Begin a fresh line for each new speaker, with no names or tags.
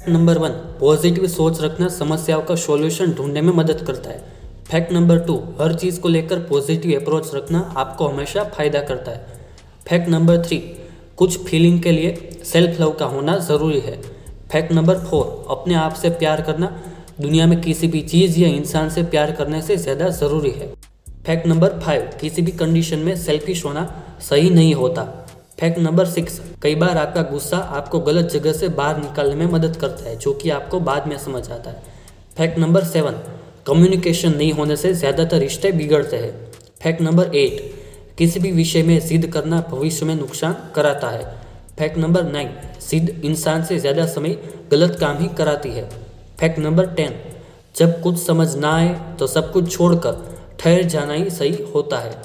Number one positive सोच रखना समस्याओं का सॉल्यूशन ढूँढने में मदद करता है। फैक्ट नंबर टू हर चीज़ को लेकर पॉजिटिव अप्रोच रखना आपको हमेशा फ़ायदा करता है। फैक्ट नंबर थ्री कुछ फीलिंग के लिए सेल्फ लव का होना ज़रूरी है। फैक्ट नंबर फोर अपने आप से प्यार करना दुनिया में किसी भी चीज़ या इंसान से प्यार करने से ज़्यादा ज़रूरी है। फैक्ट नंबर फाइव किसी भी कंडीशन में सेल्फिश होना सही नहीं होता। फैक्ट नंबर सिक्स कई बार आपका गुस्सा आपको गलत जगह से बाहर निकालने में मदद करता है, जो कि आपको बाद में समझ आता है। फैक्ट नंबर सेवन कम्युनिकेशन नहीं होने से ज़्यादातर रिश्ते बिगड़ते हैं। फैक्ट नंबर एट किसी भी विषय में सिद्ध करना भविष्य में नुकसान कराता है। फैक्ट नंबर नाइन सिद्ध इंसान से ज़्यादा समय गलत काम ही कराती है। फैक्ट नंबर टेन जब कुछ समझ ना आए तो सब कुछ छोड़कर ठहर जाना ही सही होता है।